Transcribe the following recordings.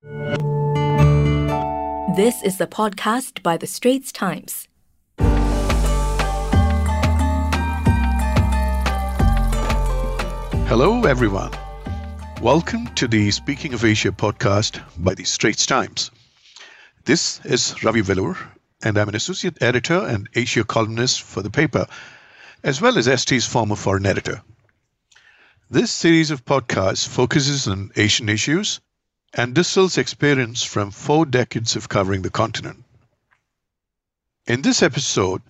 This is the podcast by The Straits Times. Hello, everyone. Welcome to the Speaking of Asia podcast by The Straits Times. This is Ravi Velloor, and I'm an associate editor and Asia columnist for the paper, as well as ST's former foreign editor. This series of podcasts focuses on Asian issues and distills experience from four decades of covering the continent. In this episode,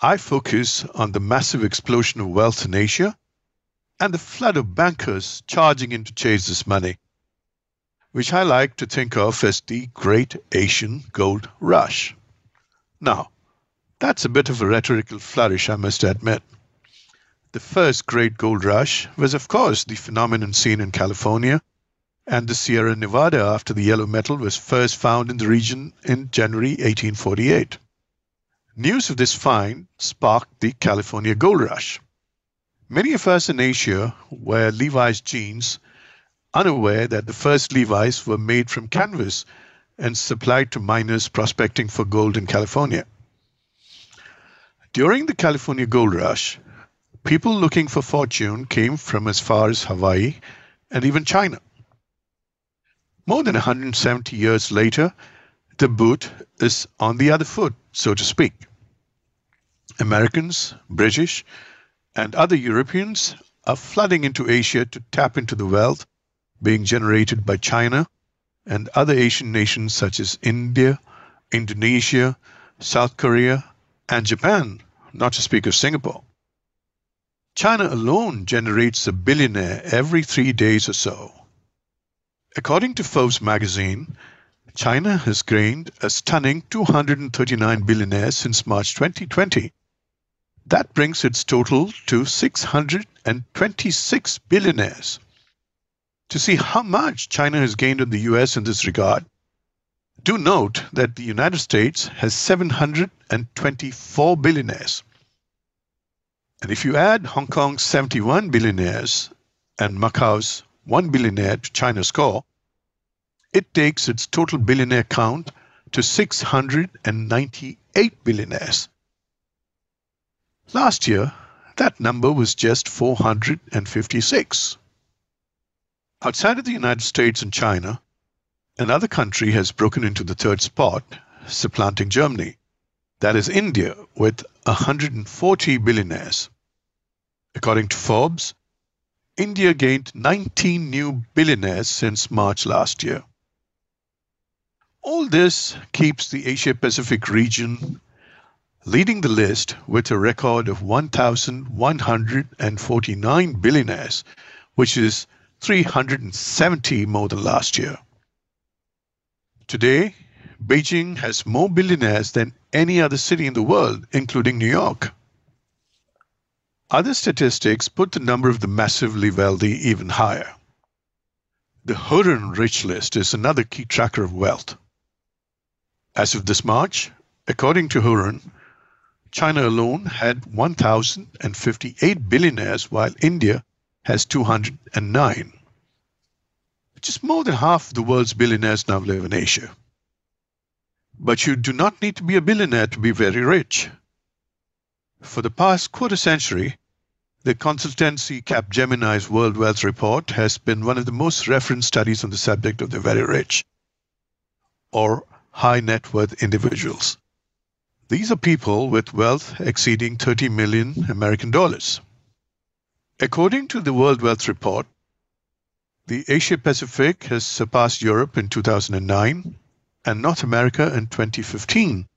I focus on the massive explosion of wealth in Asia and the flood of bankers charging in to chase this money, which I like to think of as the Great Asian Gold Rush. Now, that's a bit of a rhetorical flourish, I must admit. The first great gold rush was, of course, the phenomenon seen in California and the Sierra Nevada after the yellow metal was first found in the region in January 1848. News of this find sparked the California gold rush. Many of us in Asia wear Levi's jeans, unaware that the first Levi's were made from canvas and supplied to miners prospecting for gold in California. During the California gold rush, people looking for fortune came from as far as Hawaii and even China. More than 170 years later, the boot is on the other foot, so to speak. Americans, British, and other Europeans are flooding into Asia to tap into the wealth being generated by China and other Asian nations such as India, Indonesia, South Korea, and Japan, not to speak of Singapore. China alone generates a billionaire every three days or so. According to Forbes magazine, China has gained a stunning 239 billionaires since March 2020 that brings its total to 626 billionaires. To see how much China has gained on the US in this regard, do note that the United States has 724 billionaires. And if you add Hong Kong's 71 billionaires and Macau's 1 billionaire to China's score, it takes its total billionaire count to 698 billionaires. Last year, that number was just 456. Outside of the United States and China, another country has broken into the third spot, supplanting Germany. That is India, with 140 billionaires. According to Forbes, India gained 19 new billionaires since March last year. All this keeps the Asia Pacific region leading the list with a record of 1,149 billionaires, which is 370 more than last year. Today, Beijing has more billionaires than any other city in the world, including New York. Other statistics put the number of the massively wealthy even higher. The Hurun Rich List is another key tracker of wealth. As of this March, according to Hurun, China alone had 1,058 billionaires, while India has 209, which is more than half the world's billionaires now live in Asia. But you do not need to be a billionaire to be very rich. For the past quarter century, the consultancy Capgemini's World Wealth Report has been one of the most referenced studies on the subject of the very rich, or high net worth individuals. These are people with wealth exceeding 30 million American dollars. According to the World Wealth Report, the Asia Pacific has surpassed Europe in 2009 and North America in 2015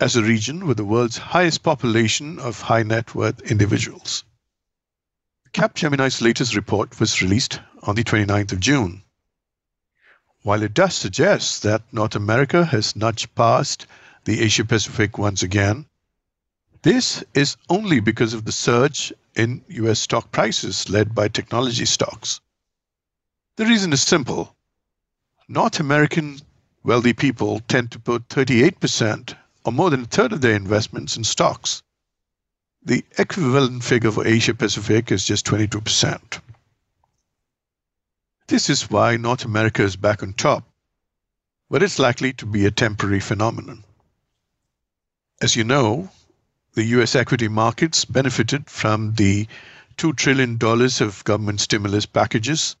as a region with the world's highest population of high net worth individuals. Capgemini's latest report was released on the 29th of June. While it does suggest that North America has nudged past the Asia Pacific once again. This is only because of the surge in US stock prices led by technology stocks. The reason is simple. North American wealthy people tend to put 38% or more than a third of their investments in stocks. The equivalent figure for Asia Pacific is just 22%. This is why North America is back on top but it's likely to be a temporary phenomenon. As you know, the US equity markets benefited from the $2 trillion of government stimulus packages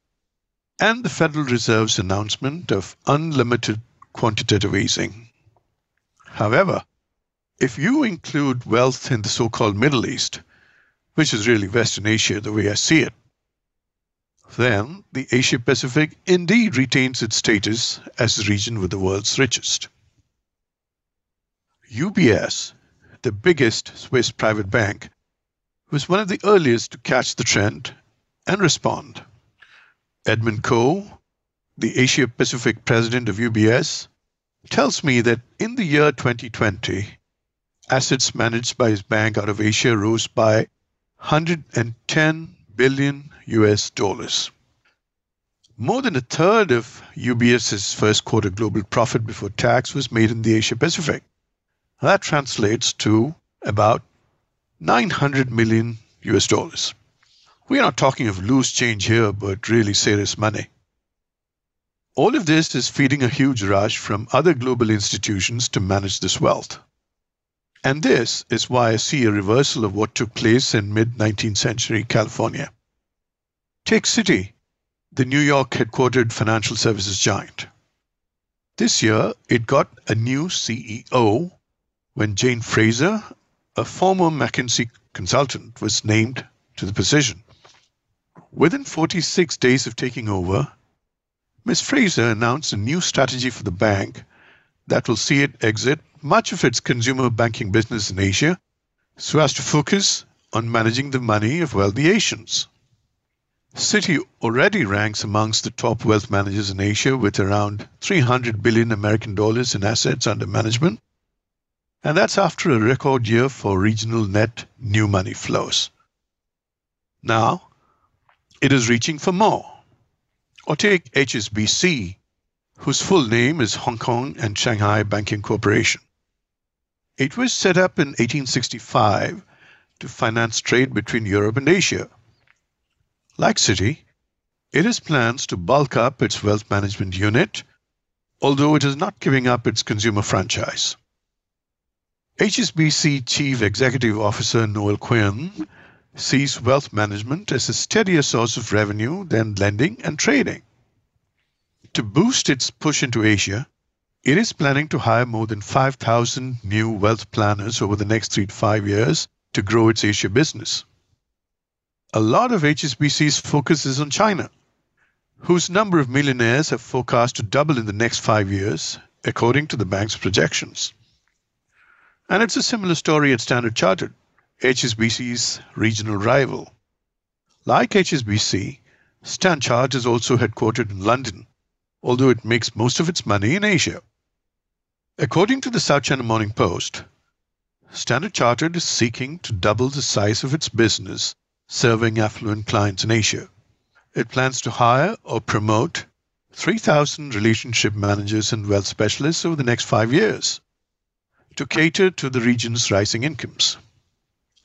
and the Federal Reserve's announcement of unlimited quantitative easing. However, if you include wealth in the so called Middle East, which is really Western Asia the way I see it, then the Asia Pacific indeed retains its status as the region with the world's richest. UBS, the biggest Swiss private bank, was one of the earliest to catch the trend and respond. Edmund Koh, the Asia Pacific president of UBS, tells me that in the year 2020, assets managed by his bank out of Asia rose by 110 billion US dollars. More than a third of UBS's first quarter global profit before tax was made in the Asia Pacific. That translates to about 900 million US dollars. We are not talking of loose change here, but really serious money. All of this is feeding a huge rush from other global institutions to manage this wealth. And this is why I see a reversal of what took place in mid 19th century California. Take Citi, the New York headquartered financial services giant. This year, it got a new CEO when Jane Fraser, a former McKinsey consultant, was named to the position. Within 46 days of taking over, Ms. Fraser announced a new strategy for the bank that will see it exit much of its consumer banking business in Asia so as to focus on managing the money of wealthy Asians. Citi already ranks amongst the top wealth managers in Asia with around 300 billion American dollars in assets under management. And that's after a record year for regional net new money flows. Now, it is reaching for more. Or take HSBC, whose full name is Hong Kong and Shanghai Banking Corporation. It was set up in 1865 to finance trade between Europe and Asia. Like Citi, it has plans to bulk up its wealth management unit, although it is not giving up its consumer franchise. HSBC Chief Executive Officer Noel Quinn sees wealth management as a steadier source of revenue than lending and trading. To boost its push into Asia, it is planning to hire more than 5,000 new wealth planners over the next three to five years to grow its Asia business. A lot of HSBC's focus is on China, whose number of millionaires have forecast to double in the next five years, according to the bank's projections. And it's a similar story at Standard Chartered. HSBC's regional rival. Like HSBC, Stanchart is also headquartered in London, although it makes most of its money in Asia. According to the South China Morning Post, Standard Chartered is seeking to double the size of its business serving affluent clients in Asia. It plans to hire or promote 3,000 relationship managers and wealth specialists over the next five years to cater to the region's rising incomes.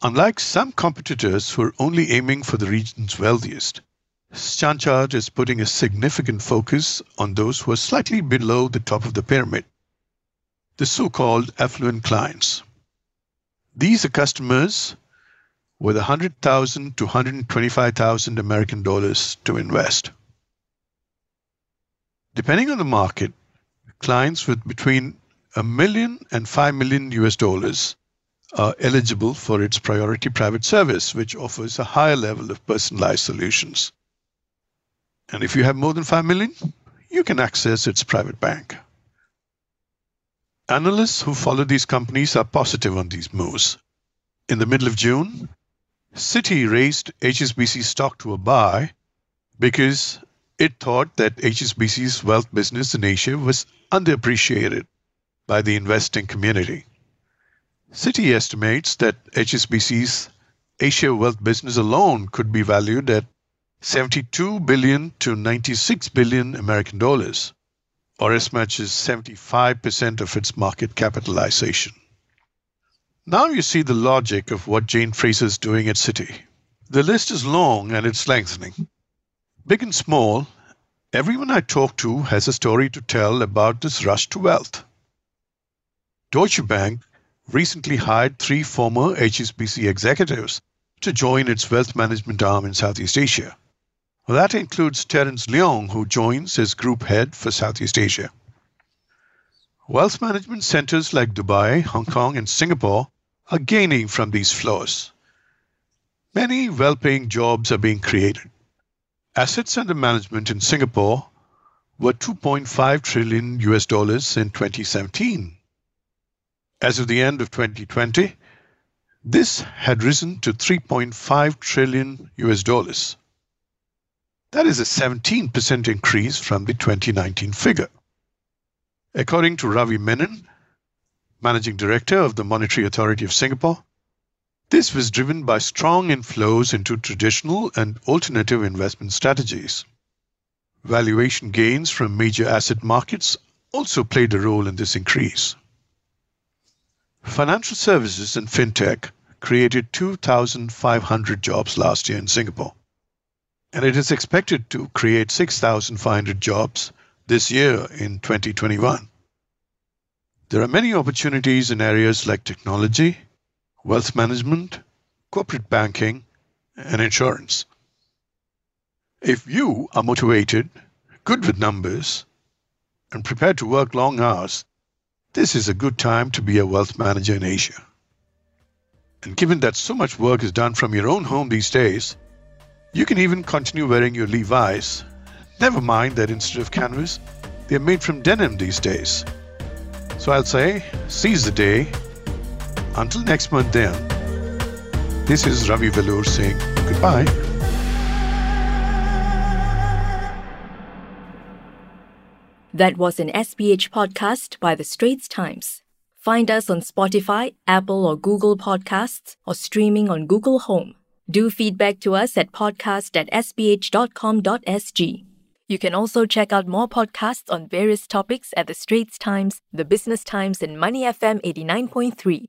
Unlike some competitors who are only aiming for the region's wealthiest, Stanchart is putting a significant focus on those who are slightly below the top of the pyramid, the so called affluent clients. These are customers with 100,000 to 125,000 American dollars to invest. Depending on the market, clients with between a million and 5 million US dollars are eligible for its priority private service, which offers a higher level of personalized solutions. And if you have more than 5 million, you can access its private bank. Analysts who follow these companies are positive on these moves. In the middle of June, Citi raised HSBC stock to a buy because it thought that HSBC's wealth business in Asia was underappreciated by the investing community. Citi estimates that HSBC's Asia wealth business alone could be valued at 72 billion to 96 billion American dollars, or as much as 75% of its market capitalization. Now you see the logic of what Jane Fraser is doing at Citi. The list is long and it's lengthening. Big and small, Everyone I talk to has a story to tell about this rush to wealth. Deutsche Bank recently hired three former HSBC executives to join its wealth management arm in Southeast Asia. Well, that includes Terence Leong, who joins as group head for Southeast Asia. Wealth management centers like Dubai, Hong Kong, and Singapore are gaining from these flows. Many well paying jobs are being created. Assets under management in Singapore were 2.5 trillion US dollars in 2017. As of the end of 2020, this had risen to 3.5 trillion US dollars. That is a 17% increase from the 2019 figure. According to Ravi Menon, Managing Director of the Monetary Authority of Singapore, this was driven by strong inflows into traditional and alternative investment strategies. Valuation gains from major asset markets also played a role in this increase. Financial services and fintech created 2,500 jobs last year in Singapore, and it is expected to create 6,500 jobs this year in 2021. There are many opportunities in areas like technology, wealth management, corporate banking, and insurance. If you are motivated, good with numbers, and prepared to work long hours, this is a good time to be a wealth manager in Asia. And given that so much work is done from your own home these days, you can even continue wearing your Levi's. Never mind that instead of canvas, they're made from denim these days. So I'll say, seize the day. Until next month, then. This is Ravi Velloor saying goodbye. That was an SPH podcast by The Straits Times. Find us on Spotify, Apple or Google Podcasts, or streaming on Google Home. Do feedback to us at podcast at sph.com.sg. You can also check out more podcasts on various topics at The Straits Times, The Business Times, and Money FM 89.3.